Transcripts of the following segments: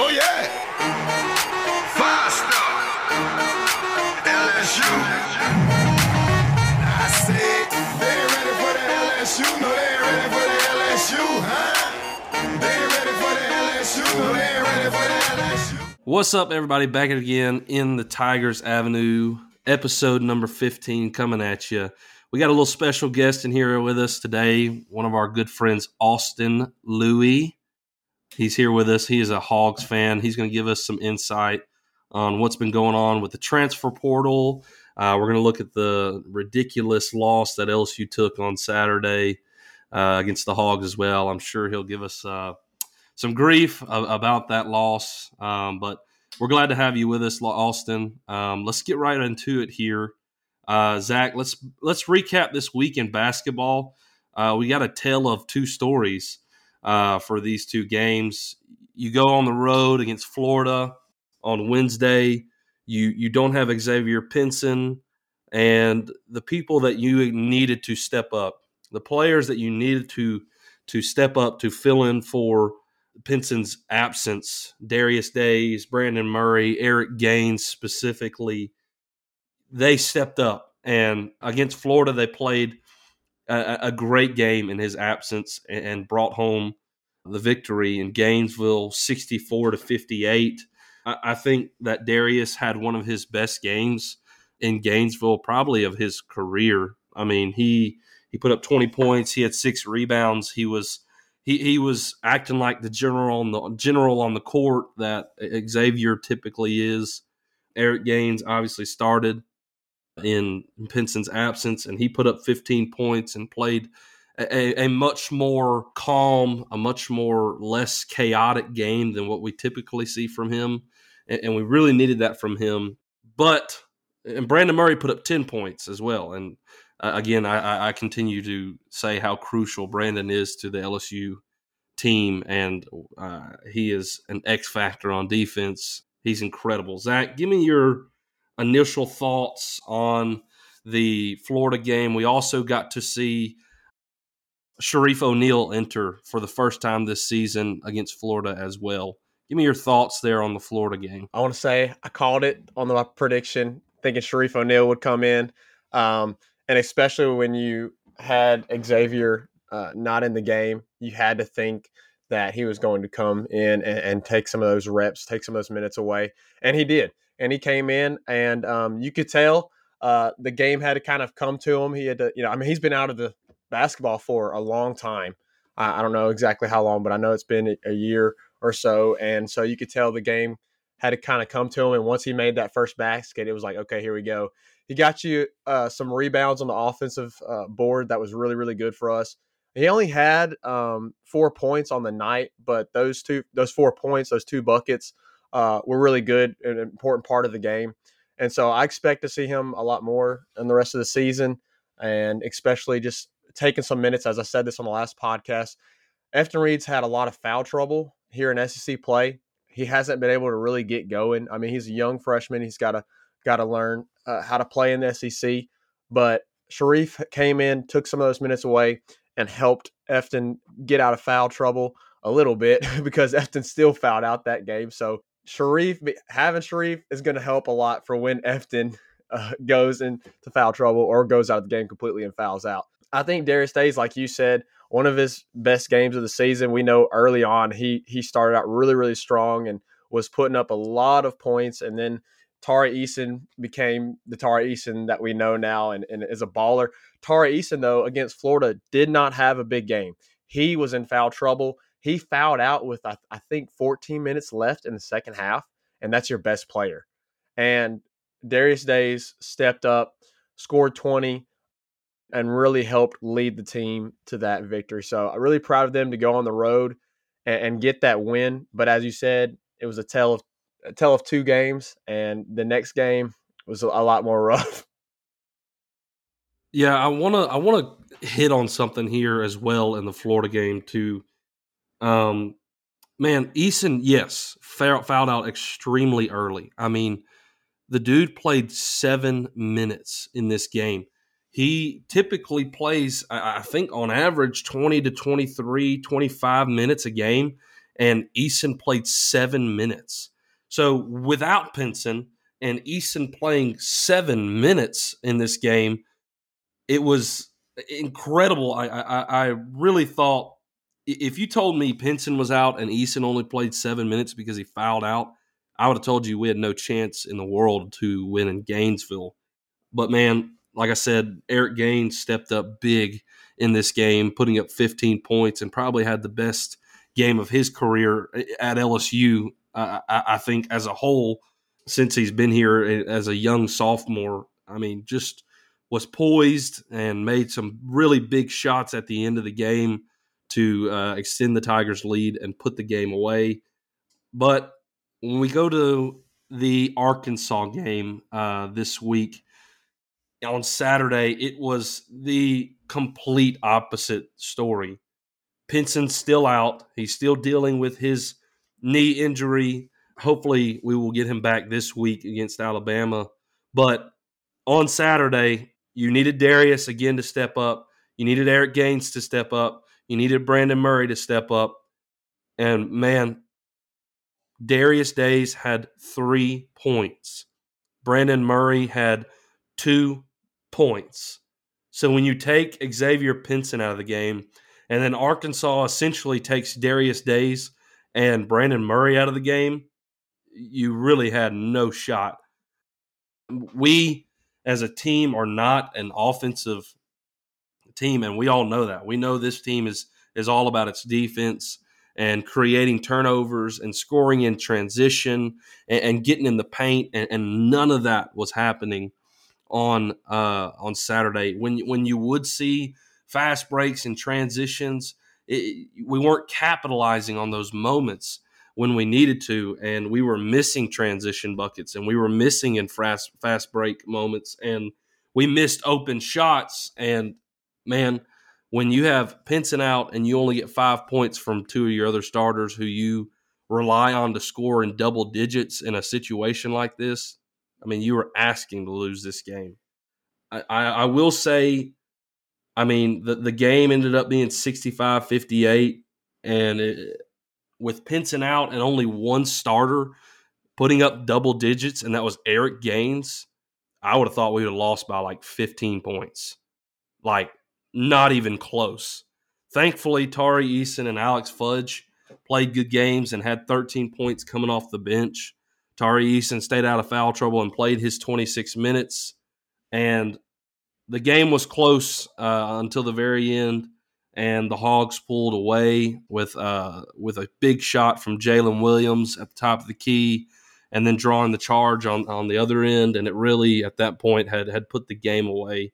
Oh yeah. Five star. LSU. I said they ain't ready for the LSU. No, they ain't ready for the LSU, huh? They ain't ready for the LSU. No, they ain't ready for the LSU. What's up, everybody? Back again in the Tigers Avenue, episode number 15 coming at you. We got a little special guest in here with us today, one of our good friends, Austin Lewy. He's here with us. He is a Hogs fan. He's going to give us some insight on what's been going on with the transfer portal. Uh, we're going to look at the ridiculous loss that LSU took on Saturday uh, against the Hogs as well. I'm sure he'll give us uh, some grief about that loss, um, but we're glad to have you with us, Austin. Um, let's get right into it here. Uh, Zach, let's let's recap this week in basketball. Uh, we got a tale of two stories uh, for these two games. You go on the road against Florida on Wednesday. You you don't have Xavier Pinson and the people that you needed to step up, the players that you needed to to step up to fill in for Pinson's absence. Darius Days, Brandon Murray, Eric Gaines specifically they stepped up and against Florida they played a, a great game in his absence and, brought home the victory in Gainesville 64 to 58. I, I, think that Darius had one of his best games in Gainesville probably of his career. I mean, he he put up 20 points, he had six rebounds, he was he, he was acting like the general on the general on the court that Xavier typically is. Eric Gaines obviously started in Pinson's absence, and he put up 15 points and played a, a, much more calm, a much more less chaotic game than what we typically see from him, and, and we really needed that from him. But and Brandon Murray put up 10 points as well, and uh, again, I, I continue to say how crucial Brandon is to the LSU team, and uh, he is an X factor on defense. He's incredible. Zach, give me your initial thoughts on the Florida game. We also got to see Shareef O'Neal enter for the first time this season against Florida as well. Give me your thoughts there on the Florida game. I want to say I called it on my prediction, thinking Shareef O'Neal would come in, um, and especially when you had Xavier uh, not in the game, you had to think that he was going to come in and, and, take some of those reps, take some of those minutes away, and he did and he came in, and um, you could tell uh, the game had to kind of come to him. He had to, you know, I mean, he's been out of the basketball for a long time. I, I don't know exactly how long, but I know it's been a, year or so, and so you could tell the game had to kind of come to him. And once he made that first basket, it was like, okay, here we go. He got you uh, some rebounds on the offensive uh, board that was really, really good for us. He only had um, four points on the night, but those two, those four points, those two buckets uh, were really good, an important part of the game. And so I expect to see him a lot more in the rest of the season, and especially just taking some minutes. As I said this on the last podcast, Efton Reid's had a lot of foul trouble here in SEC play. He hasn't been able to really get going. I mean, he's a young freshman. He's got to got to learn uh, how to play in the SEC. But Shareef came in, took some of those minutes away, and helped Efton get out of foul trouble a little bit because Efton still fouled out that game. So Shareef having Shareef is going to help a lot for when Efton uh, goes into foul trouble or goes out of the game completely and fouls out. I think Darius Days, like you said, one of his best games of the season. We know early on he he started out really really strong and was putting up a lot of points, and then Tari Eason became the Tari Eason that we know now and, and is a baller. Tari Eason though against Florida did not have a big game. He was in foul trouble he fouled out with, I, I think, 14 minutes left in the second half, and that's your best player. And Darius Days stepped up, scored 20, and really helped lead the team to that victory. So I'm really proud of them to go on the road and, and get that win. But as you said, it was a tale of a tale of two games, and the next game was a lot more rough. Yeah, I want to I want to hit on something here as well in the Florida game too. Um, man, Eason, yes, fouled out extremely early. I mean, the dude played seven minutes in this game. He typically plays, I think, on average, 20 to 23, 25 minutes a game. and Eason played seven minutes. So without Pinson and Eason playing seven minutes in this game, it was incredible. I, I, I really thought if you told me Pinson was out and Eason only played seven minutes because he fouled out, I would have told you we had no chance in the world to win in Gainesville. But man, like I said, Eric Gaines stepped up big in this game, putting up 15 points and probably had the best game of his career at LSU. Uh, I, I think as a whole, since he's been here as a young sophomore, I mean, just was poised and made some really big shots at the end of the game to uh, extend the Tigers' lead and put the game away. But when we go to the Arkansas game uh, this week on Saturday, it was the complete opposite story. Pinson's still out. He's still dealing with his knee injury. Hopefully, we will get him back this week against Alabama. But on Saturday, you needed Darius again to step up. You needed Eric Gaines to step up. You needed Brandon Murray to step up. And man, Darius Days had three points. Brandon Murray had two points. So when you take Xavier Pinson out of the game, and then Arkansas essentially takes Darius Days and Brandon Murray out of the game, you really had no shot. We as a team are not an offensive team, and we all know that. We know this team is is all about its defense and creating turnovers and scoring in transition and, and getting in the paint, and, and, none of that was happening on uh, on Saturday. When when you would see fast breaks and transitions, it, we weren't capitalizing on those moments when we needed to, and we were missing transition buckets, and we were missing in fast fast break moments, and we missed open shots. And man, when you have Pinson out and you only get five points from two of your other starters who you rely on to score in double digits in a situation like this, I mean, you were asking to lose this game. I, I, I will say, I mean, the, the game ended up being 65 58, and it, with Pinson out and only one starter putting up double digits, and that was Eric Gaines, I would have thought we would have lost by like 15 points. Like, not even close. Thankfully, Tari Eason and Alex Fudge played good games and had 13 points coming off the bench. Tari Eason stayed out of foul trouble and played his 26 minutes. And the game was close uh, until the very end and the Hogs pulled away with uh, with a big shot from Jaylin Williams at the top of the key, and then drawing the charge on on the other end, and it really at that point had had put the game away.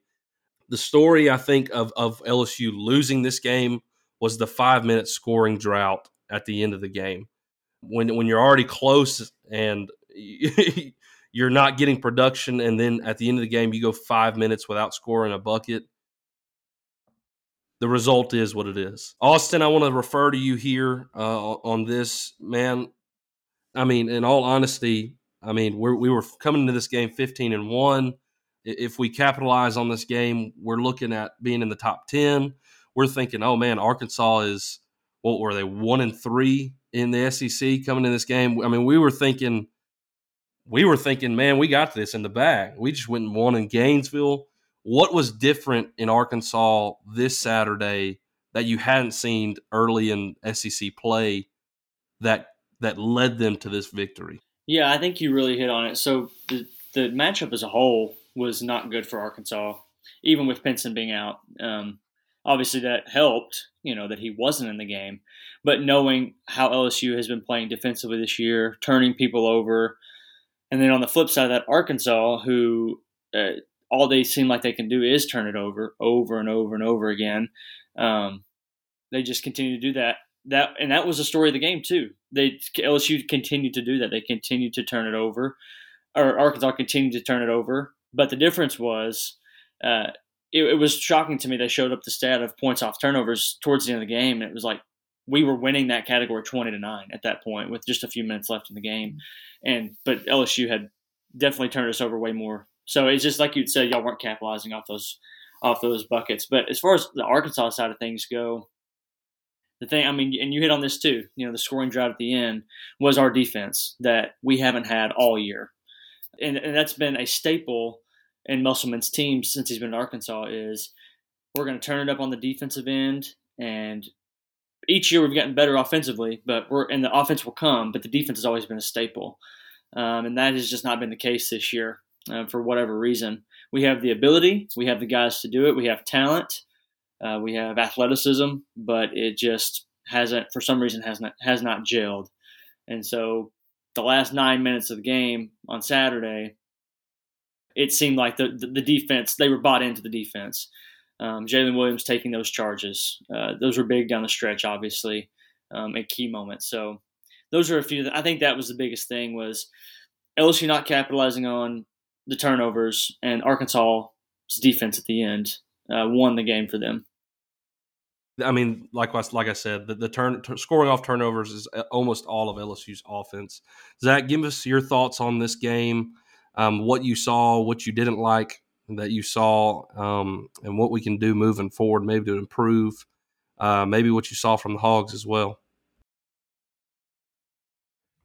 The story I think of of LSU losing this game was the five minute scoring drought at the end of the game, when when you're already close and you're not getting production, and then at the end of the game you go five minutes without scoring a bucket the result is what it is. Austin, I want to refer to you here uh, on this, man. I mean, in all honesty, I mean, we're, we were coming into this game 15 and one. If we capitalize on this game, we're looking at being in the top 10. We're thinking, oh man, Arkansas is what were they one and three in the SEC coming in this game? I mean, we were thinking, we were thinking, man, we got this in the bag. We just went and won in Gainesville what was different in Arkansas this Saturday that you hadn't seen early in SEC play that that led them to this victory? Yeah, I think you really hit on it. So the the matchup as a whole was not good for Arkansas, even with Pinson being out. Um, obviously, that helped. You know that he wasn't in the game, but knowing how LSU has been playing defensively this year, turning people over, and then on the flip side that, Arkansas, who uh, all they seem like they can do is turn it over, over and over and over again. Um, they just continue to do that. That and that was the story of the game too. They LSU continued to do that. They continued to turn it over, or Arkansas continued to turn it over. But the difference was, uh, it, it was shocking to me. They showed up the stat of points off turnovers towards the end of the game, and it was like we were winning that category 20 to 9 at that point with just a few minutes left in the game and but lsu had definitely turned us over way more so it's just like you'd said, y'all weren't capitalizing off those off those buckets. But as far as the Arkansas side of things go, the thing, I mean, and you hit on this too. You know, the scoring drive at the end was our defense that we haven't had all year, and, and that's been a staple in Musselman's team since he's been in Arkansas. Is we're going to turn it up on the defensive end, and each year we've gotten better offensively, but we're and the offense will come, but the defense has always been a staple, um, and that has just not been the case this year uh, for whatever reason. We have the ability, we have the guys to do it, we have talent uh, we have athleticism, but it just hasn't, for some reason, has not has not gelled. And so, the last nine minutes of the game on Saturday, it seemed like the the, the defense they were bought into the defense. Um, Jaylin Williams taking those charges, uh, those were big down the stretch, obviously, um, at key moments. So, those are a few. I think that was the biggest thing was LSU not capitalizing on the turnovers and Arkansas's defense at the end uh, won the game for them. I mean, likewise, like I said, the, the turn t- scoring off turnovers is uh, almost all of LSU's offense. Zach, give us your thoughts on this game, um, what you saw, what you didn't like that you saw, um, and what we can do moving forward, maybe to improve, uh, maybe what you saw from the Hogs as well.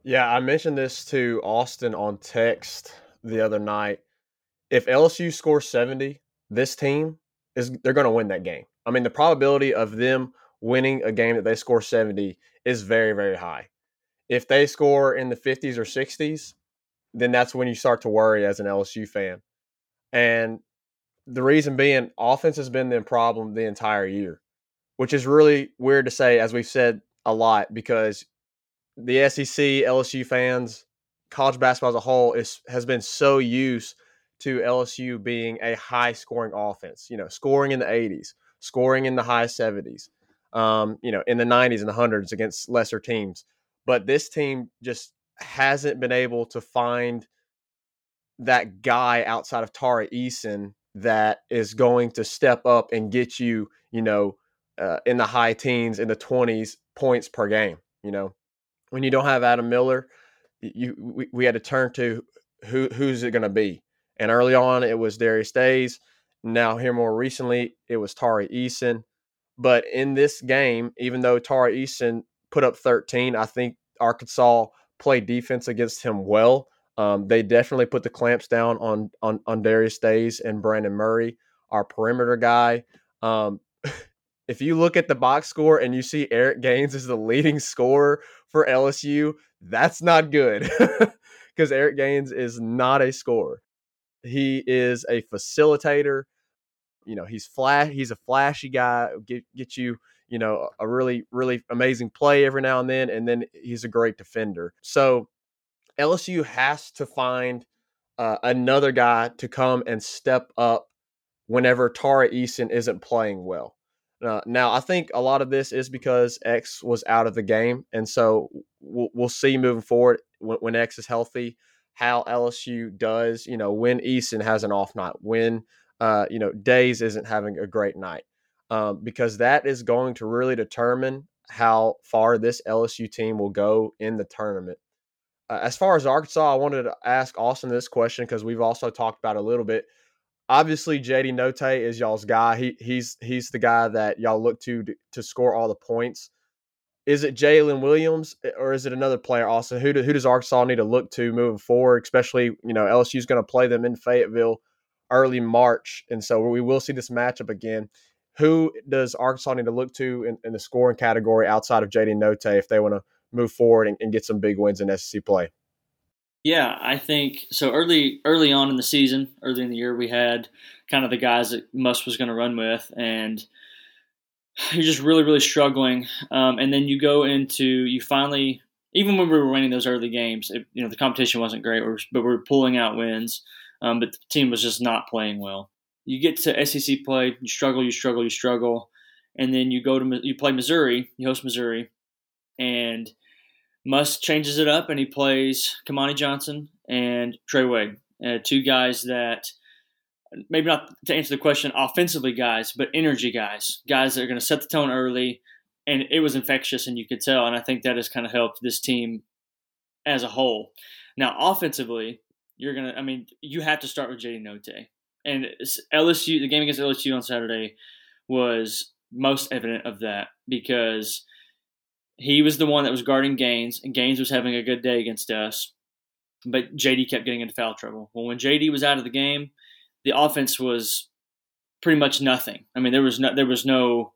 Yeah, I mentioned this to Austin on text the other night. If LSU scores 70, this team is they're going to win that game. I mean, the probability of them winning a game that they score 70 is very, very high. If they score in the 50s or 60s, then that's when you start to worry as an LSU fan. And the reason being, offense has been the problem the entire year, which is really weird to say, as we've said a lot, because the SEC, LSU fans, college basketball as a whole is has been so used to LSU being a high scoring offense, you know, scoring in the 80s, scoring in the high 70s, um, you know, in the 90s and the hundreds against lesser teams. But this team just hasn't been able to find that guy outside of Tari Eason that is going to step up and get you, you know, uh, in the high teens, in the 20s points per game. You know, when you don't have Adam Miller, you we, we had to turn to who who's it going to be? And early on, it was Darius Days. Now, here more recently, it was Tari Eason. But in this game, even though Tari Eason put up 13, I think Arkansas played defense against him well. Um, they definitely put the clamps down on, on on Darius Days and Brandon Murray, our perimeter guy. Um, if you look at the box score and you see Eric Gaines is the leading scorer for LSU, that's not good because Eric Gaines is not a scorer. He is a facilitator. You know, he's flash. He's a flashy guy. Get get you, you know, a really really amazing play every now and then, and then he's a great defender. So LSU has to find uh, another guy to come and step up whenever Tari Eason isn't playing well. Uh, now, I think a lot of this is because X was out of the game, and so we'll, we'll see moving forward when, when X is healthy how LSU does, you know, when Eason has an off night, when, uh, you know, Days isn't having a great night, um, because that is going to really determine how far this LSU team will go in the tournament. Uh, as far as Arkansas, I wanted to ask Austin this question because we've also talked about a little bit. Obviously, JD Notae is y'all's guy. He he's he's the guy that y'all look to to, to score all the points is it Jaylin Williams eh, or is it another player? Also, who do, who does Arkansas need to look to moving forward? Especially, you know, LSU is going to play them in Fayetteville early March, and so we will see this matchup again. Who does Arkansas need to look to in, in the scoring category outside of JD Notae if they want to move forward and, and, get some big wins in SEC play? Yeah, I think so. Early early on in the season, early in the year, we had kind of the guys that Muss was going to run with, and you're just really, really struggling. Um, and then you go into, you finally, even when we were winning those early games, it, you know, the competition wasn't great, but we were pulling out wins. Um, but the team was just not playing well. You get to SEC play, you struggle, you struggle, you struggle. And then you go to, you play Missouri, you host Missouri, and Muss changes it up and he plays Kamani Johnson and Trey Wade, uh, two guys that maybe not to answer the question offensively guys, but energy guys, guys that are going to set the tone early. And it was infectious, and you could tell. And I think that has kind of helped this team as a whole. Now, offensively, you're to, I mean, you have to start with JD Notae. And LSU, the game against LSU on Saturday was most evident of that because he was the one that was guarding Gaines, and Gaines was having a good day against us. But JD kept getting into foul trouble. Well, when JD was out of the game, the offense was pretty much nothing. I mean, there was no there was no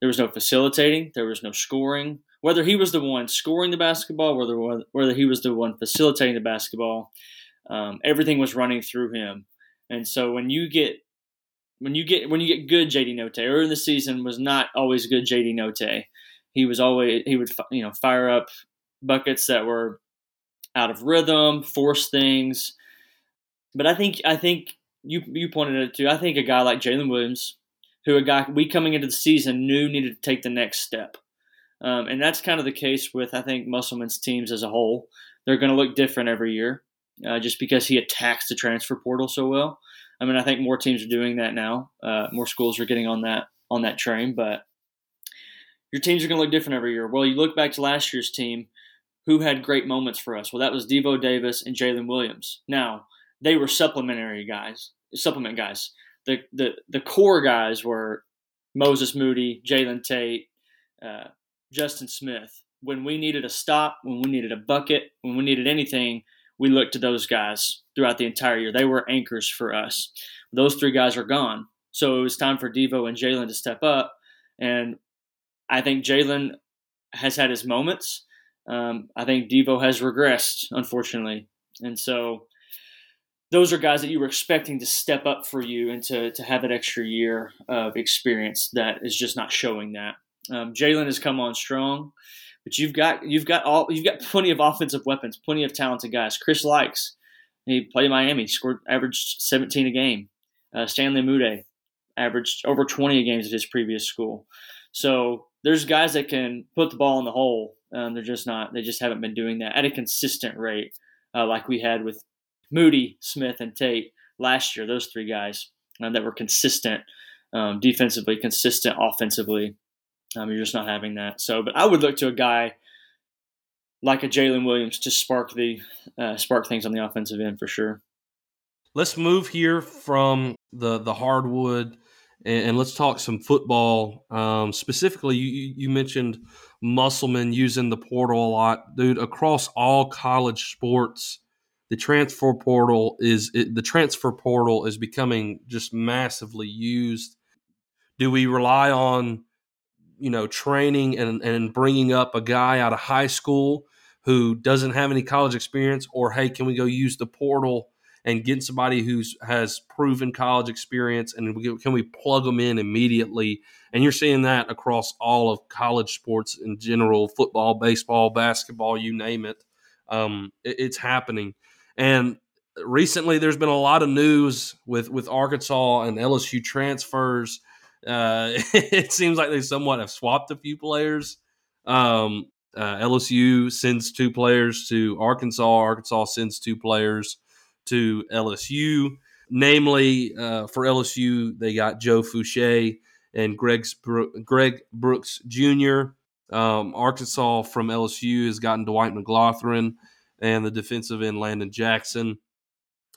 there was no facilitating, there was no scoring. Whether he was the one scoring the basketball, whether whether he was the one facilitating the basketball, um, everything was running through him. And so when you get when you get when you get good JD Notae, early in the season was not always good JD Notae. He was always he would you know fire up buckets that were out of rhythm, force things. But I think I think you you pointed it to. I think a guy like Jaylin Williams, who a guy we coming into the season knew needed to take the next step, um, and that's kind of the case with I think Musselman's teams as a whole. They're going to look different every year, uh, just because he attacks the transfer portal so well. I mean, I think more teams are doing that now. Uh, more schools are getting on that on that train, but your teams are going to look different every year. Well, you look back to last year's team, who had great moments for us? Well, that was Devo Davis and Jaylin Williams. Now they were supplementary guys, supplement guys. The the the core guys were Moses Moody, Jalen Tate, uh, Justin Smith. When we needed a stop, when we needed a bucket, when we needed anything, we looked to those guys throughout the entire year. They were anchors for us. Those three guys are gone. So it was time for Devo and Jaylin to step up. And I think Jaylin has had his moments. Um, I think Devo has regressed, unfortunately. And so those are guys that you were expecting to step up for you and to, to have that extra year of experience that is just not showing that. Um, Jaylin has come on strong. But you've got you've got all you've got plenty of offensive weapons, plenty of talented guys. Chris Lykes, he played Miami, scored averaged 17 a game. Uh, Stanley Umude averaged over 20 a games at his previous school. So there's guys that can put the ball in the hole. Um, they're just not. They just haven't been doing that at a consistent rate, uh, like we had with Moody, Smith, and Tate last year. Those three guys uh, that were consistent um, defensively, consistent offensively. Um, you're just not having that. So, but I would look to a guy like a Jaylin Williams to spark the uh, spark things on the offensive end for sure. Let's move here from the the hardwood and, and let's talk some football. Um, specifically, you you mentioned Musselman using the portal a lot, dude. Across all college sports, the transfer portal is it, the transfer portal is becoming just massively used. Do we rely on you know training and and bringing up a guy out of high school who doesn't have any college experience or hey can we go use the portal and get somebody who's has proven college experience and we, can we plug them in immediately? And you're seeing that across all of college sports in general football baseball basketball you name it, um, it it's happening. And recently there's been a lot of news with with arkansas and lsu transfers uh, it seems like they somewhat have swapped a few players. Um, uh, LSU sends two players to Arkansas. Arkansas sends two players to LSU. Namely, uh, for LSU, they got Joe Foucha and Greg, Greg Brooks Jr. Um, Arkansas from LSU has gotten Dwight McGlothern and the defensive end Landon Jackson.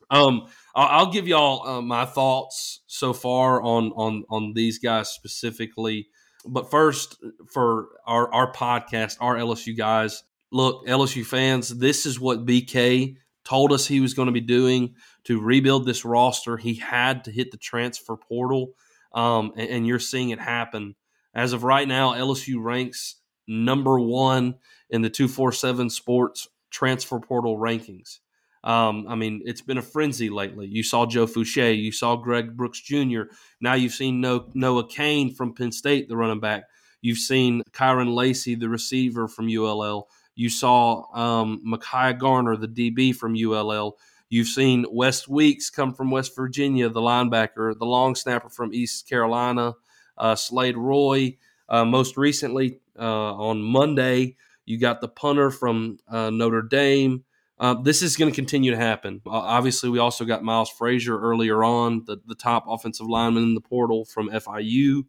Um, I'll, give y'all uh, my thoughts so far on on on these guys specifically. But first, for our our podcast, our LSU guys, look, LSU fans, this is what BK told us he was going to be doing to rebuild this roster. He had to hit the transfer portal, um, and, and you're seeing it happen. As of right now, LSU ranks number one in the 247 Sports transfer portal rankings. Um, I mean, it's been a frenzy lately. You saw Joe Foucha, you saw Greg Brooks Jr. Now you've seen Noah Cain from Penn State, the running back. You've seen Kyren Lacy, the receiver from ULL. You saw um, Mekhi Garner, the DB from ULL. You've seen Wes Weeks come from West Virginia, the linebacker, the long snapper from East Carolina, uh, Slade Roy. Uh, most recently, uh, on Monday, you got the punter from uh, Notre Dame. Uh, this is going to continue to happen. Uh, obviously, we also got Miles Frazier earlier on, the, the top offensive lineman in the portal from FIU.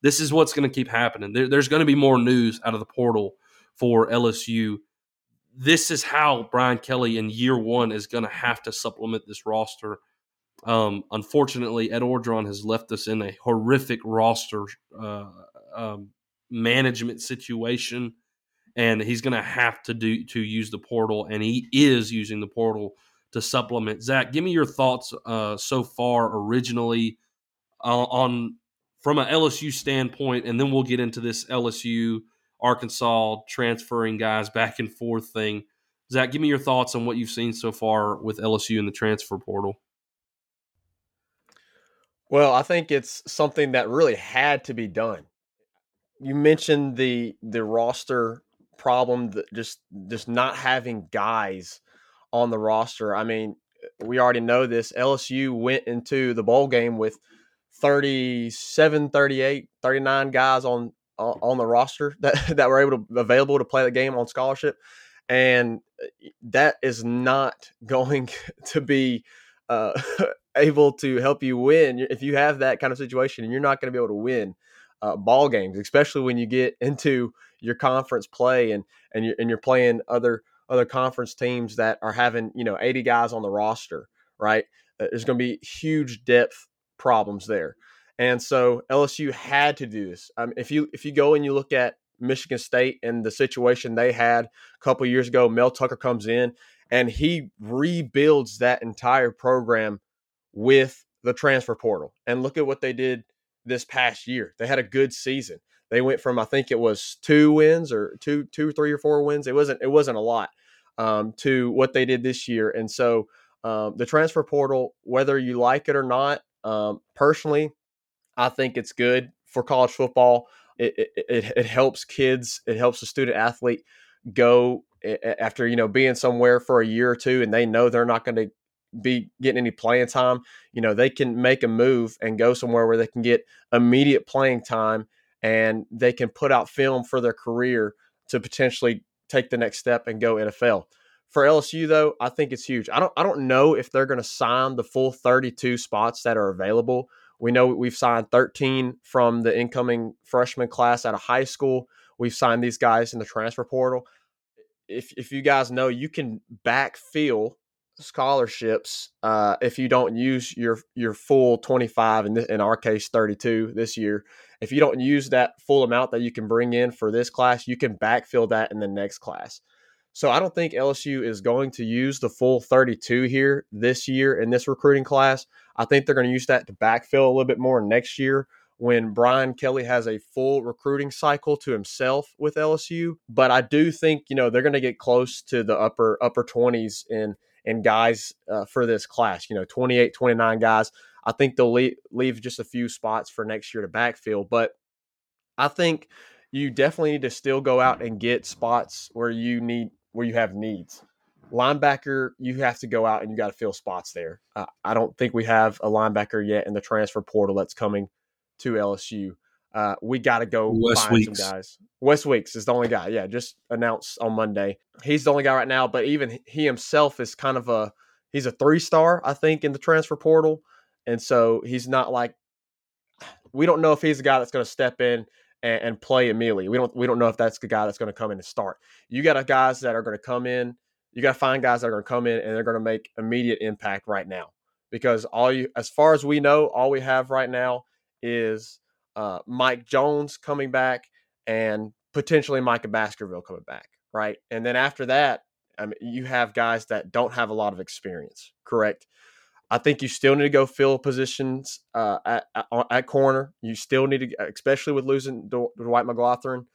This is what's going to keep happening. There, there's going to be more news out of the portal for LSU. This is how Brian Kelly in year one is going to have to supplement this roster. Um, unfortunately, Ed Orgeron has left us in a horrific roster uh, um, management situation and he's going to have to do to use the portal, and he is using the portal to supplement. Zach, give me your thoughts uh, so far originally uh, on from an LSU standpoint, and then we'll get into this LSU Arkansas transferring guys back and forth thing. Zach, give me your thoughts on what you've seen so far with LSU in the transfer portal. Well, I think it's something that really had to be done. You mentioned the the roster problem, that just just not having guys on the roster. I mean, we already know this. LSU went into the bowl game with 37, 38, 39 guys on on the roster that, that were able to available to play the game on scholarship. And uh, that is not going to be uh, able to help you win if you have that kind of situation and you're not going to be able to win uh, ball games, especially when you get into your conference play and and you're, and you're playing other other conference teams that are having you know 80 guys on the roster, right? Uh, there's going to be huge depth problems there, and so LSU had to do this. Um, if you if you go and you look at Michigan State and the situation they had a couple years ago, Mel Tucker comes in and he rebuilds that entire program with the transfer portal. And look at what they did this past year. They had a good season. They went from I think it was two wins or two, two, three or four wins. It wasn't it wasn't a lot um, to what they did this year. And so um, the transfer portal, whether you like it or not, um, personally, I think it's good for college football. It, it, it, helps kids. It helps the student athlete go after you know being somewhere for a year or two, and they know they're not going to be getting any playing time, you know, they can make a move and go somewhere where they can get immediate playing time and they can put out film for their career to potentially take the next step and go NFL. For LSU though, I think it's huge. I don't I don't know if they're going to sign the full 32 spots that are available. We know we've signed 13 from the incoming freshman class out of high school. We've signed these guys in the transfer portal. If if you guys know, you can backfill scholarships uh, if you don't use your your full 25 in, in our case 32 this year if you don't use that full amount that you can bring in for this class you can backfill that in the next class so i don't think lsu is going to use the full 32 here this year in this recruiting class i think they're going to use that to backfill a little bit more next year when Brian Kelly has a full recruiting cycle to himself with LSU. But I do think, you know, they're going to get close to the upper upper 20s in and guys uh, for this class. You know, 28, 29 guys. I think they'll leave, leave just a few spots for next year to backfill. But I think you definitely need to still go out and get spots where you need where you have needs. Linebacker, you have to go out and you got to fill spots there. Uh, I don't think we have a linebacker yet in the transfer portal that's coming to LSU. Uh, we got to go West find Weeks. some guys. Wes Weeks is the only guy. Yeah, just announced on Monday. He's the only guy right now, but even he himself is kind of a he's a three star, I think, in the transfer portal, and so he's not like we don't know if he's the guy that's going to step in and, and, play immediately. We don't we don't know if that's the guy that's going to come in and start. You got guys that are going to come in. You got to find guys that are going to come in and they're going to make immediate impact right now because all you as far as we know, all we have right now is uh, Mike Jones coming back and potentially Micah Baskerville coming back, right? And then after that, I mean, you have guys that don't have a lot of experience, correct? I think you still need to go fill positions uh, at, at, at corner. You still need to, especially with losing Dwight McGlothern.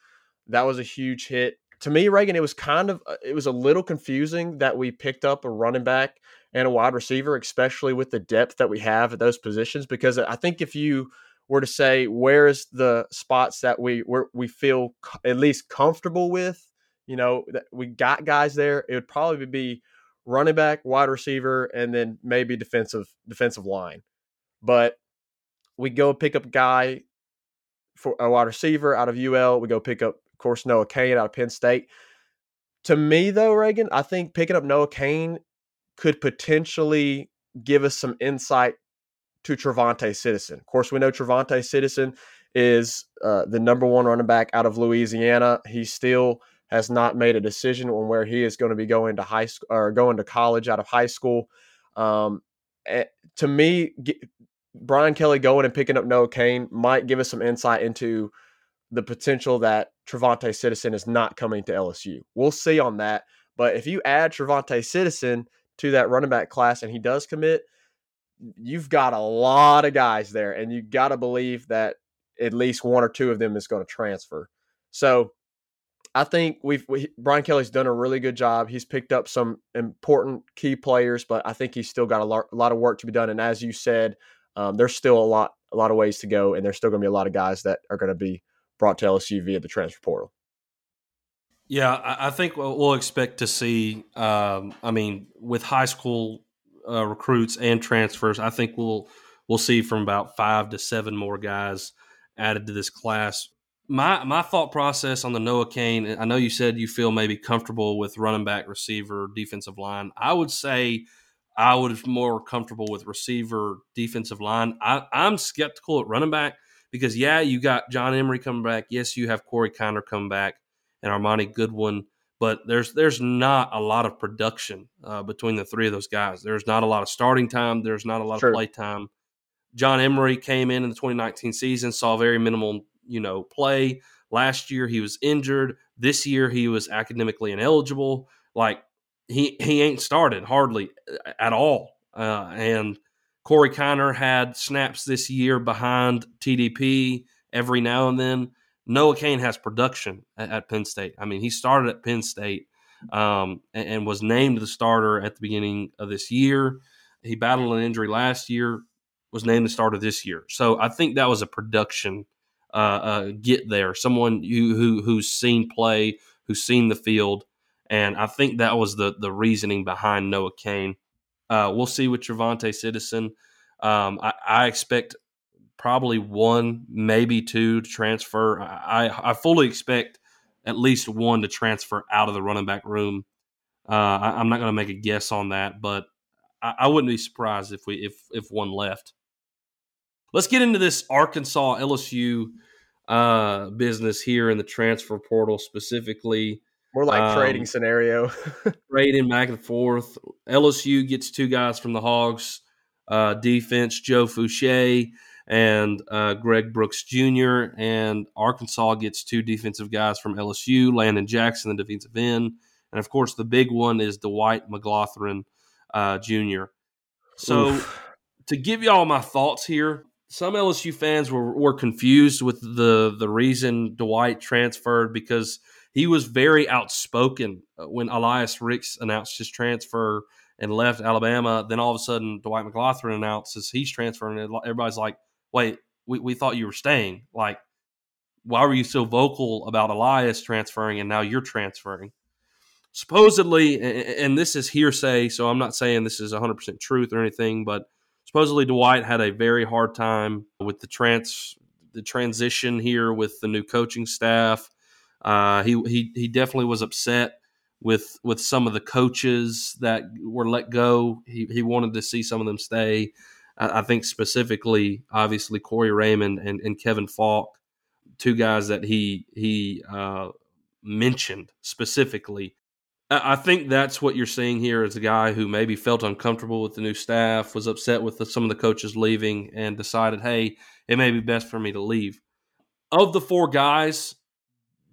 that was a huge hit. To me, Reagan, it was kind of uh, it was a little confusing that we picked up a running back and a wide receiver, especially with the depth that we have at those positions. Because I think if you were to say where is the spots that we we feel at least comfortable with, you know, that we got guys there, it would probably be running back, wide receiver, and then maybe defensive defensive line. But we go pick up a guy for a wide receiver out of UL. We go pick up, of course, Noah Cain out of Penn State. To me, though, Reagan, I think picking up Noah Cain could potentially give us some insight to Travante Citizen. Of course, we know Travante Citizen is uh, the number one running back out of Louisiana. He still has not made a decision on where he is going to be going to high school or going to college out of high school. Um, to me, get, Brian Kelly going and picking up Noah Cain might give us some insight into the potential that Travante Citizen is not coming to LSU. We'll see on that. But if you add Travante Citizen to that running back class and he does commit, you've got a lot of guys there, and you got to believe that at least one or two of them is going to transfer. So I think we've we, Brian Kelly's done a really good job. He's picked up some important key players, but I think he's still got a lot, a lot of work to be done. And as you said, um, there's still a lot a lot of ways to go, and there's still going to be a lot of guys that are going to be brought to LSU via the transfer portal. Yeah, I, I think we'll, expect to see. Um, I mean, with high school uh, recruits and transfers, I think we'll we'll see from about five to seven more guys added to this class. My my thought process on the Noah Cain. I know you said you feel maybe comfortable with running back, receiver, defensive line. I would say I would more comfortable with receiver, defensive line. I, I'm skeptical at running back because yeah, you got John Emery coming back. Yes, you have Corey Kiner coming back and Armoni Goodwin, but there's there's not a lot of production uh, between the three of those guys. There's not a lot of starting time. There's not a lot sure. of play time. John Emery came in in the 2019 season, saw very minimal, you know, play. Last year he was injured. This year he was academically ineligible. Like he he ain't started hardly uh, at all. Uh, and Corey Kiner had snaps this year behind TDP every now and then. Noah Cain has production at, at, Penn State. I mean, he started at Penn State um, and, and, was named the starter at the beginning of this year. He battled an injury last year, was named the starter this year. So I think that was a production uh, uh, get there. Someone who, who who's seen play, who's seen the field, and I think that was the the reasoning behind Noah Cain. Uh, we'll see with Travante Citizen. Um, I, I, expect probably one, maybe two to transfer. I, I fully expect at least one to transfer out of the running back room. Uh, I, am not going to make a guess on that, but I, I, wouldn't be surprised if we if if one left. Let's get into this Arkansas LSU uh, business here in the transfer portal specifically. More like um, trading scenario. trading back and forth. LSU gets two guys from the Hogs uh, defense, Joe Foucha and uh, Greg Brooks Jr. And Arkansas gets two defensive guys from LSU, Landon Jackson, the defensive end. And of course, the big one is Dwight McGlothern uh, Jr. So, Oof. to give y'all my thoughts here, some LSU fans were, were confused with the, the reason Dwight transferred because he was very outspoken uh, when Elias Ricks announced his transfer and left Alabama. Then all of a sudden, Dwight McGlothern announces he's transferring. Everybody's like, wait, we, we thought you were staying. Like, why were you so vocal about Elias transferring and now you're transferring? Supposedly, and this is hearsay, so I'm not saying this is 100% truth or anything, but supposedly Dwight had a very hard time with the trans the transition here with the new coaching staff. Uh, he he he definitely was upset with with some of the coaches that were let go. He he wanted to see some of them stay. I, think specifically, obviously, Corey Raymond and, and Kevin Faulk, two guys that he he uh, mentioned specifically. I, I think that's what you're seeing here is a guy who maybe felt uncomfortable with the new staff, was upset with the, some of the coaches leaving, and decided, hey, it may be best for me to leave. Of the four guys,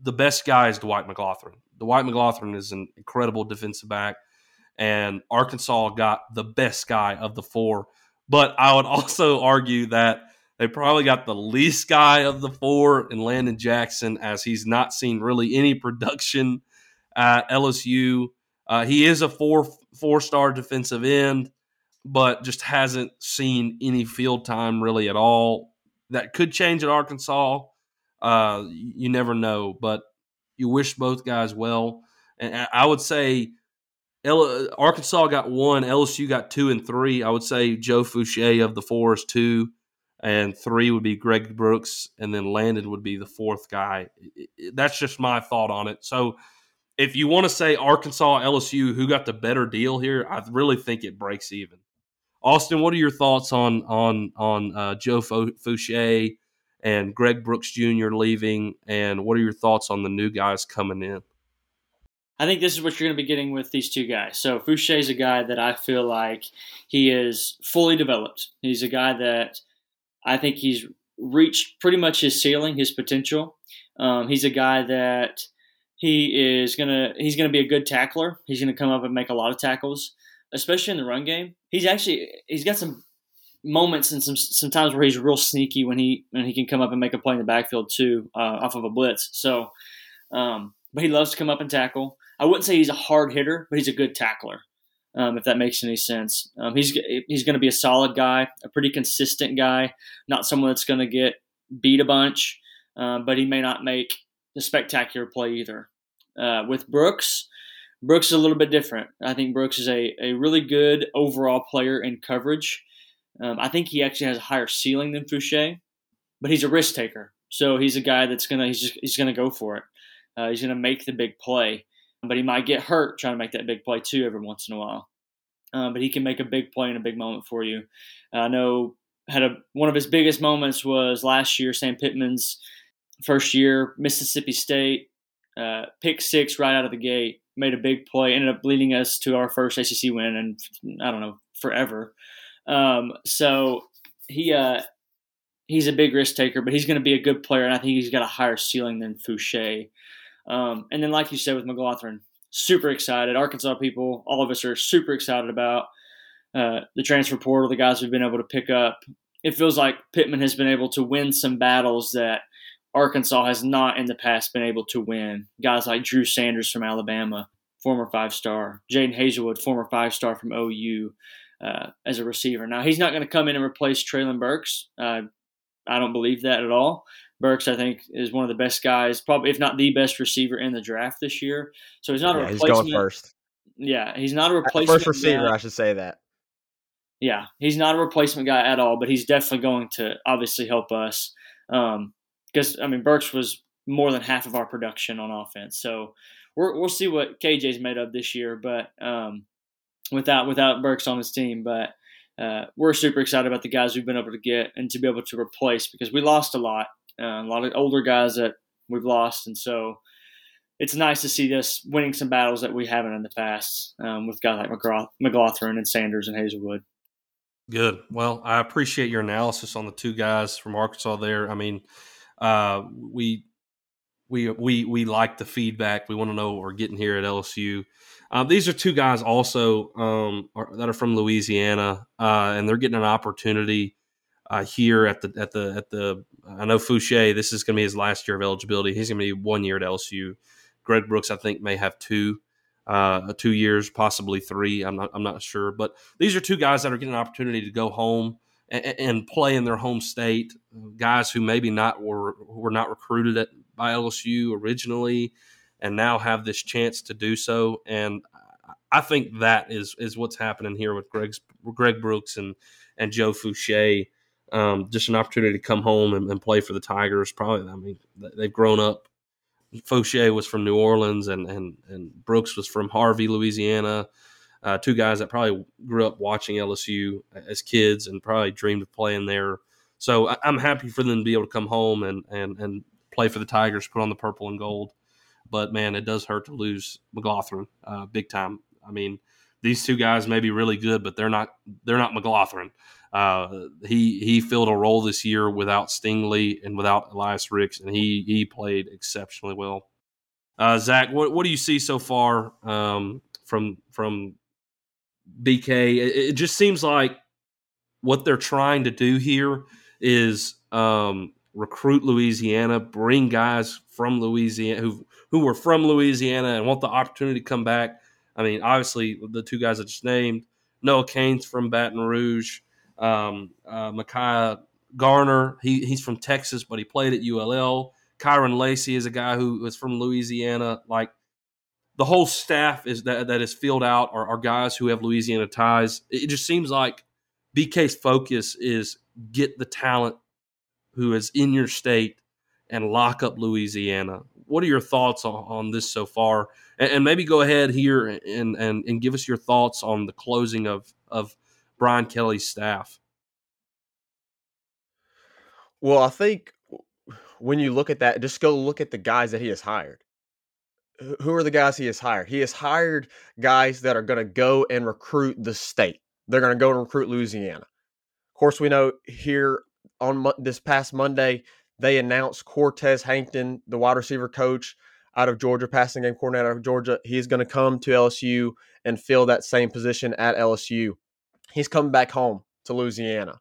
the best guy is Dwight McGlothern. Dwight McGlothern is an incredible defensive back, and Arkansas got the best guy of the four. But I would also argue that they probably got the least guy of the four in Landon Jackson, as he's not seen really any production at LSU. Uh, he is a four four star defensive end, but just hasn't seen any field time really at all. That could change at Arkansas. Uh, you never know, but you wish both guys well. And I would say L- Arkansas got one, LSU got two and three. I would say Joe Foucha of the four is two, and three would be Greg Brooks, and then Landon would be the fourth guy. That's just my thought on it. So if you want to say Arkansas, LSU, who got the better deal here, I really think it breaks even. Austin, what are your thoughts on on on uh, Joe Foucha and Greg Brooks Jr. leaving, and what are your thoughts on the new guys coming in? I think this is what you're going to be getting with these two guys. So Foucha is a guy that I feel like he is fully developed. He's a guy that I think he's reached pretty much his ceiling, his potential. Um, he's a guy that he is gonna he's gonna be a good tackler. He's gonna come up and make a lot of tackles, especially in the run game. He's actually he's got some moments and some times where he's real sneaky when he when he can come up and make a play in the backfield too uh, off of a blitz. So, um, but he loves to come up and tackle. I wouldn't say he's a hard hitter, but he's a good tackler. Um, if that makes any sense, um, he's he's going to be a solid guy, a pretty consistent guy, not someone that's going to get beat a bunch, uh, but he may not make the spectacular play either. Uh, with Brooks, Brooks is a little bit different. I think Brooks is a, a really good overall player in coverage. Um, I think he actually has a higher ceiling than Foucha, but he's a risk taker. So he's a guy that's gonna he's just he's gonna go for it. Uh, he's gonna make the big play, but he might get hurt trying to make that big play too every once in a while. Um, but he can make a big play in a big moment for you. Uh, I know had a one of his biggest moments was last year, Sam Pittman's first year, Mississippi State, uh, pick six right out of the gate, made a big play, ended up leading us to our first SEC win, and I don't know forever. Um, so he uh, he's a big risk taker, but he's going to be a good player, and I think he's got a higher ceiling than Foucha. Um, and then, like you said with McGlothern, super excited. Arkansas people, all of us are super excited about uh, the transfer portal, the guys we've been able to pick up. It feels like Pittman has been able to win some battles that Arkansas has not in the past been able to win. Guys like Drew Sanders from Alabama, former five star, Jadon Haselwood, former five star from OU uh, as a receiver. Now he's not going to come in and replace Treylon Burks. Uh, I don't believe that at all. Burks, I think, is one of the best guys, probably if not the best receiver in the draft this year. So he's not a Yeah, he's replacement. going first. Yeah, he's not a Uh, replacement. First receiver, guy. I should say that. Yeah, he's not a replacement guy at all, but he's definitely going to obviously help us. Because I mean, Burks was more than half of our production on offense, so we're, we'll see what KJ's made of this year. But um, without without Burks on his team, but uh, we're super excited about the guys we've been able to get and to be able to replace because we lost a lot, uh, a lot of older guys that we've lost, and so it's nice to see us winning some battles that we haven't in the past um, with guys like McGraw- McGlothern and Sanders and Haselwood. Good. Well, I appreciate your analysis on the two guys from Arkansas. There, I mean, uh, we we we we like the feedback. We want to know what we're getting here at LSU. Uh, these are two guys also um, are, that are from Louisiana, uh, and they're getting an opportunity uh, here at the at the at the. I know Foucha. This is going to be his last year of eligibility. He's going to be one year at LSU. Greg Brooks, I think, may have two uh, two years, possibly three. I'm not I'm not sure, but these are two guys that are getting an opportunity to go home and, and play in their home state. Guys who maybe not were were not recruited at by LSU originally, and now have this chance to do so. And I think that is is what's happening here with Greg's Greg Brooks and and Joe Foucha. Um, just an opportunity to come home and, and play for the Tigers. Probably, I mean, they've grown up Foucha was from New Orleans and and and Brooks was from Harvey, Louisiana. Uh, two guys that probably grew up watching LSU as kids and probably dreamed of playing there. So I, I'm happy for them to be able to come home and and and play for the Tigers, put on the purple and gold. But man, it does hurt to lose McGlothern uh, big time. I mean, these two guys may be really good, but they're not they're not McGlothern. Uh, he he filled a role this year without Stingley and without Elias Ricks, and he he played exceptionally well. Uh, Zach, what what do you see so far um, from from BK? It, it, just seems like what they're trying to do here is um, recruit Louisiana, bring guys from Louisiana who who were from Louisiana and want the opportunity to come back. I mean, obviously the two guys I just named, Noah Cain's from Baton Rouge um, uh, Mekhi Garner. He, he's from Texas, but he played at ULL. Kyren Lacy is a guy who is from Louisiana. Like the whole staff is that that is filled out are, are guys who have Louisiana ties. It just seems like BK's focus is get the talent who is in your state and lock up Louisiana. What are your thoughts on, on this so far? And, and, maybe go ahead here and, and and give us your thoughts on the closing of of Brian Kelly's staff? Well, I think when you look at that, just go look at the guys that he has hired. Who are the guys he has hired? He has hired guys that are going to go and recruit the state. They're going to go and recruit Louisiana. Of course, we know here on this past Monday, they announced Cortez Hankton, the wide receiver coach out of Georgia, passing game coordinator out of Georgia. He's going to come to LSU and fill that same position at LSU. He's coming back home to Louisiana.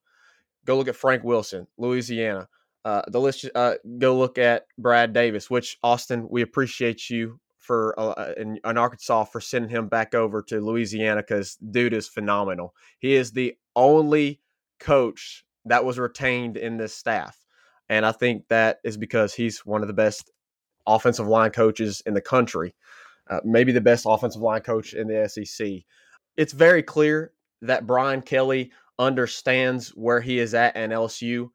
Go look at Frank Wilson, Louisiana. Uh, the list. Uh, go look at Brad Davis. Which Austin, we appreciate you for uh, in, in Arkansas for sending him back over to Louisiana because dude is phenomenal. He is the only coach that was retained in this staff, and I think that is because he's one of the best offensive line coaches in the country, uh, maybe the best offensive line coach in the SEC. It's very clear that Brian Kelly understands where he is at and LSU,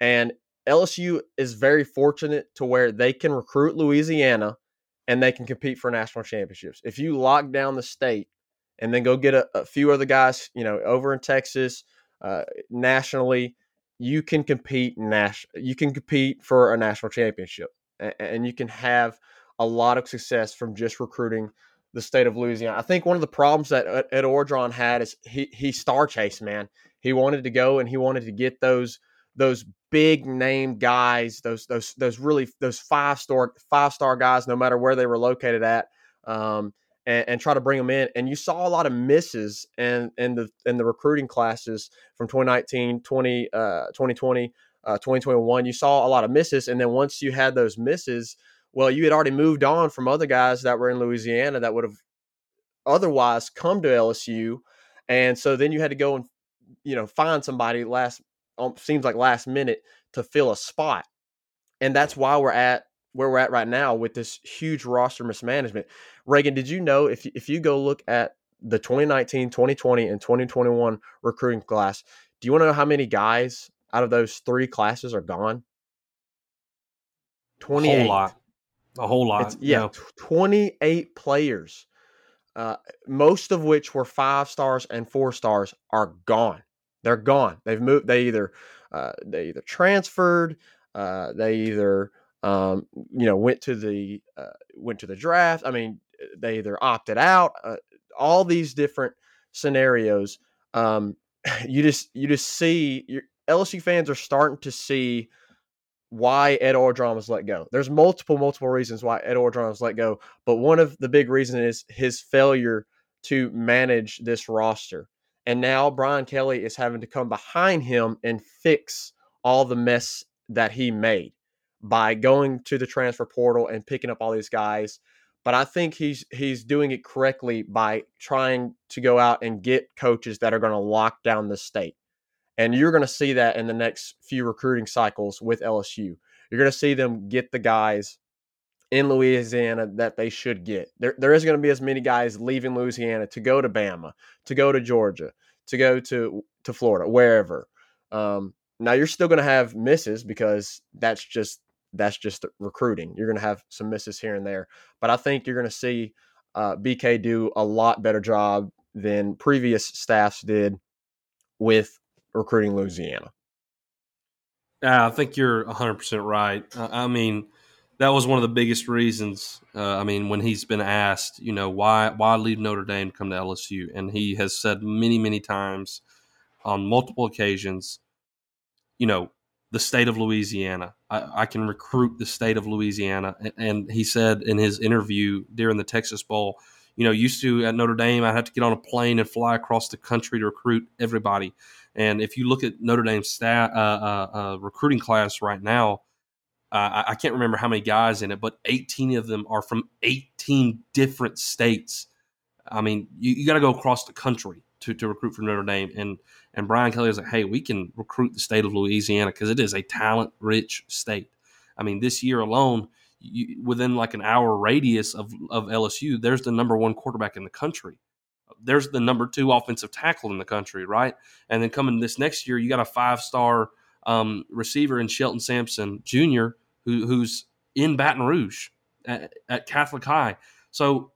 and LSU is very fortunate to where they can recruit Louisiana and they can compete for national championships. If you lock down the state and then go get a, a few other guys, you know, over in Texas, uh, nationally, you can compete nas- You can compete for a national championship, and, and you can have a lot of success from just recruiting the state of Louisiana. I think one of the problems that Ed Orgeron had is he he star chase man. He wanted to go and he wanted to get those those big name guys, those those those really those five star five star guys, no matter where they were located at, um, and, and, try to bring them in. And you saw a lot of misses in in the in the recruiting classes from 2019, 20, uh, 2020, uh, 2021. You saw a lot of misses, and then once you had those misses, well, you had already moved on from other guys that were in Louisiana that would have otherwise come to LSU, and so then you had to go and you know find somebody last um, seems like last minute to fill a spot. And that's why we're at where we're at right now with this huge roster mismanagement. Reagan, did you know if if you go look at the 2019, 2020, and 2021 recruiting class, do you want to know how many guys out of those three classes are gone? 28. A whole lot. A whole lot. It's, yeah, yeah, 28 players, uh, most of which were five stars and four stars, are gone. They're gone. They've moved. They either uh, they either transferred. Uh, they either um, you know went to the uh, went to the draft. I mean, they either opted out. Uh, all these different scenarios. Um, you just you just see your LSU fans are starting to see why Ed Orgeron was let go. There's multiple multiple reasons why Ed Orgeron was let go, but one of the big reasons is his failure to manage this roster. And now Brian Kelly is having to come behind him and fix all the mess that he made by going to the transfer portal and picking up all these guys. But I think he's he's doing it correctly by trying to go out and get coaches that are going to lock down the state. And you're going to see that in the next few recruiting cycles with LSU. You're going to see them get the guys in Louisiana that they should get. There, there isn't going to be as many guys leaving Louisiana to go to Bama, to go to Georgia, to go to to Florida, wherever. Um, now you're still going to have misses because that's just that's just recruiting. You're going to have some misses here and there, but I think you're going to see uh, BK do a lot better job than previous staffs did with recruiting Louisiana. Yeah, I think you're 100% right. I mean, that was one of the biggest reasons. Uh, I mean, when he's been asked, you know, why why leave Notre Dame to come to LSU, and he has said many many times, on multiple occasions, you know, the state of Louisiana. I, I can recruit the state of Louisiana, and, he said in his interview during the Texas Bowl, you know, used to at Notre Dame, I'd have to get on a plane and fly across the country to recruit everybody. And if you look at Notre Dame's stat, uh, uh, uh, recruiting class right now I, can't remember how many guys in it, but 18 of them are from 18 different states. I mean, you, you got to go across the country to, to recruit for Notre Dame. And and Brian Kelly was like, hey, we can recruit the state of Louisiana because it is a talent rich state. I mean, this year alone, you, within like an hour radius of, of LSU, there's the number one quarterback in the country. There's the number two offensive tackle in the country, right? And then coming this next year, you got a five star um, receiver in Shelton Sampson Jr., who, who's in Baton Rouge at, at Catholic High. So,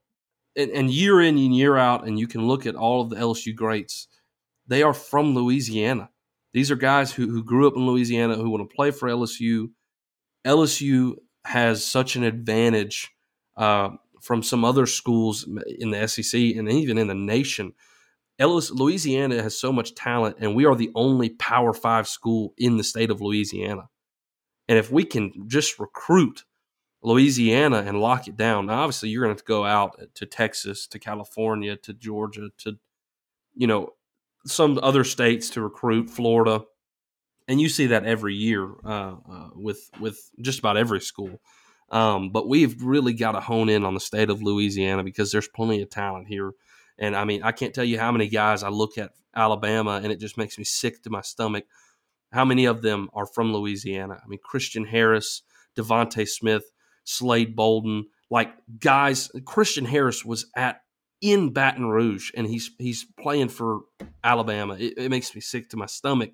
and, and, year in and year out, and you can look at all of the LSU greats, they are from Louisiana. These are guys who, who grew up in Louisiana who want to play for LSU. LSU has such an advantage uh, from some other schools in the SEC and even in the nation Louisiana has so much talent, and we are the only Power Five school in the state of Louisiana. And if we can just recruit Louisiana and lock it down, now obviously you're going to have to go out to Texas, to California, to Georgia, to you know some other states to recruit, Florida, and you see that every year uh, uh, with with just about every school. Um, but we've really got to hone in on the state of Louisiana because there's plenty of talent here. And I mean, I can't tell you how many guys I look at Alabama and it just makes me sick to my stomach. How many of them are from Louisiana? I mean, Christian Harris, DeVonta Smith, Slade Bolden, like guys. Christian Harris was at in Baton Rouge and he's he's playing for Alabama. It, it makes me sick to my stomach.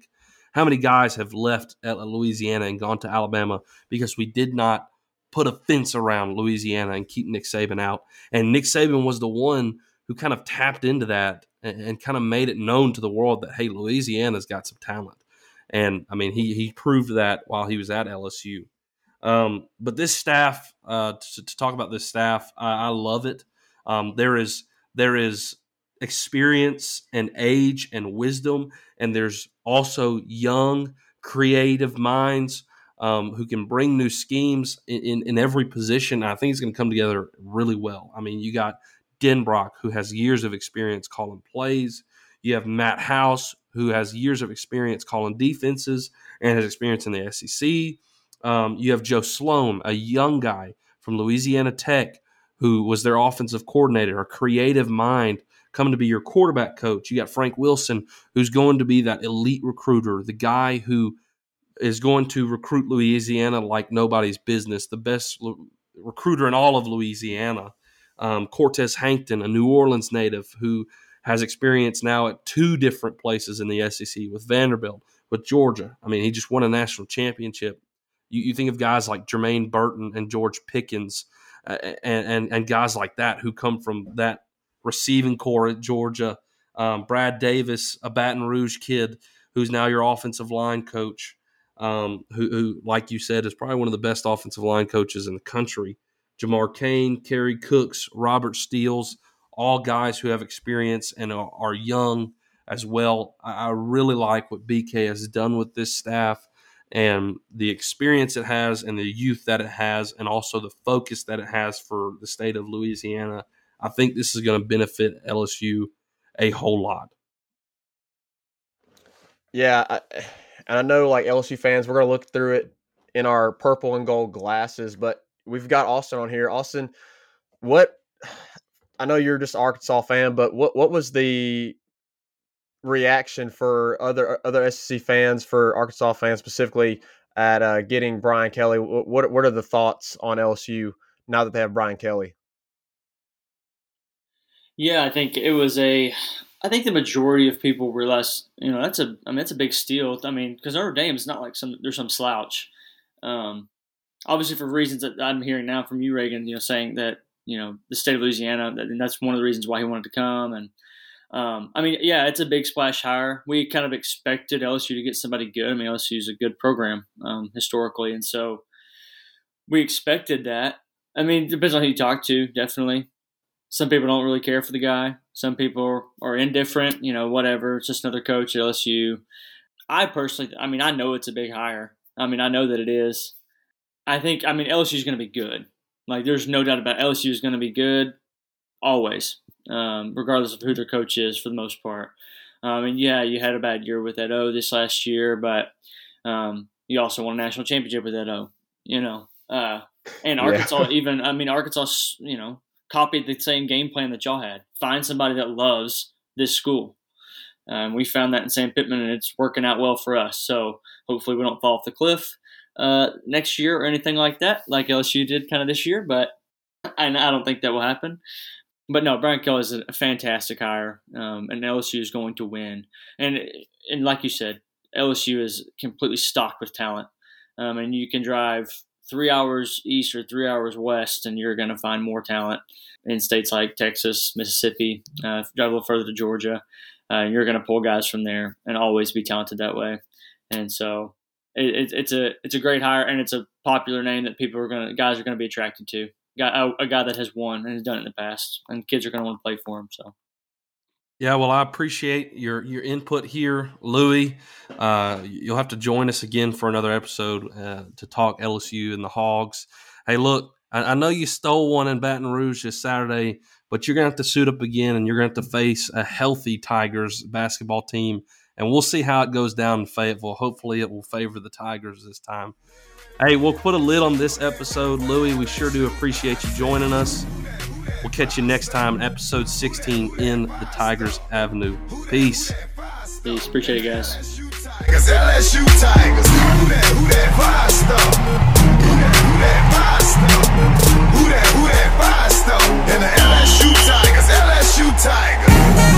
How many guys have left Louisiana and gone to Alabama because we did not put a fence around Louisiana and keep Nick Saban out. And Nick Saban was the one who kind of tapped into that and, and kind of made it known to the world that hey, Louisiana's got some talent. And I mean, he he proved that while he was at LSU. Um, but this staff, uh, to, to, talk about this staff, I, I love it. Um, there is there is experience and age and wisdom, and there's also young, creative minds um, who can bring new schemes in, in, in every position. I think it's going to come together really well. I mean, you got Denbrock, who has years of experience calling plays. You have Matt House, who has years of experience calling defenses and has experience in the SEC. Um, you have Joe Sloan, a young guy from Louisiana Tech, who was their offensive coordinator, a creative mind coming to be your quarterback coach. You got Frank Wilson, who's going to be that elite recruiter, the guy who is going to recruit Louisiana like nobody's business, the best recruiter in all of Louisiana. Um, Cortez Hankton, a New Orleans native who has experience now at two different places in the SEC with Vanderbilt, with Georgia. I mean, he just won a national championship. You, you think of guys like Jermaine Burton and George Pickens uh, and, and, and guys like that who come from that receiving corps at Georgia. Um, Brad Davis, a Baton Rouge kid who's now your offensive line coach um, who, who, like you said, is probably one of the best offensive line coaches in the country. Jamar Cain, Kerry Cooks, Robert Steeles, all guys who have experience and are, are young as well. I, I really like what BK has done with this staff and the experience it has and the youth that it has and also the focus that it has for the state of Louisiana. I think this is going to benefit LSU a whole lot. Yeah, I, and I know like LSU fans, we're gonna look through it in our purple and gold glasses, but we've got Austin on here. Austin, what I know you're just Arkansas fan, but what what was the reaction for other other SEC fans, for Arkansas fans specifically, at uh, getting Brian Kelly? What what are the thoughts on LSU now that they have Brian Kelly? Yeah, I think it was a I think the majority of people realize, you know, that's a, I mean, that's a big steal. I mean, because Notre Dame is not like some, there's some slouch. Um, obviously, for reasons that I'm hearing now from you, Reagan, you know, saying that, you know, the state of Louisiana, and that's one of the reasons why he wanted to come. And, um, I mean, yeah, it's a big splash hire. We kind of expected LSU to get somebody good. I mean, LSU is a good program um, historically, and so we expected that. I mean, it depends on who you talk to, definitely some people don't really care for the guy. Some people are indifferent, you know, whatever. It's just another coach at LSU. I personally, I mean, I know it's a big hire. I mean, I know that it is. I think, I mean, LSU is going to be good. Like, there's no doubt about. LSU is going to be good always, um, regardless of who their coach is for the most part. Um, and yeah, you had a bad year with Ed O this last year, but um, you also won a national championship with Ed O, you know. Uh, and Arkansas, yeah. even, I mean, Arkansas, you know, copied the same game plan that y'all had. Find somebody that loves this school. Um, we found that in Sam Pittman, and it's working out well for us. So hopefully we don't fall off the cliff uh, next year or anything like that, like LSU did kind of this year. But and I don't think that will happen. But no, Brian Kelly is a fantastic hire, um, and LSU is going to win. And and like you said, LSU is completely stocked with talent, um, and you can drive three hours east or three hours west, and you're going to find more talent in states like Texas, Mississippi, uh, drive a little further to Georgia. Uh, you're going to pull guys from there and always be talented that way. And so it, it, it's a it's a great hire, and it's a popular name that people are going to guys are going to be attracted to. A, a guy that has won and has done it in the past, and kids are going to want to play for him. So. Yeah, well, I appreciate your your input here, Lewy. Uh, you'll have to join us again for another episode uh, to talk LSU and the Hogs. Hey, look, I, I, know you stole one in Baton Rouge this Saturday, but you're gonna have to suit up again, and you're gonna have to face a healthy Tigers basketball team, and we'll see how it goes down in Fayetteville. Hopefully, it will favor the Tigers this time. Hey, we'll put a lid on this episode. Lewy, we sure do appreciate you joining us. We'll catch you next time, episode 16 in the Tigers Avenue. Peace. Peace. Appreciate it, guys. Tigers, LSU Tigers. Who that, who that five star? Who that, who that five star? Who that, who that five star? And the LSU Tigers, LSU Tigers.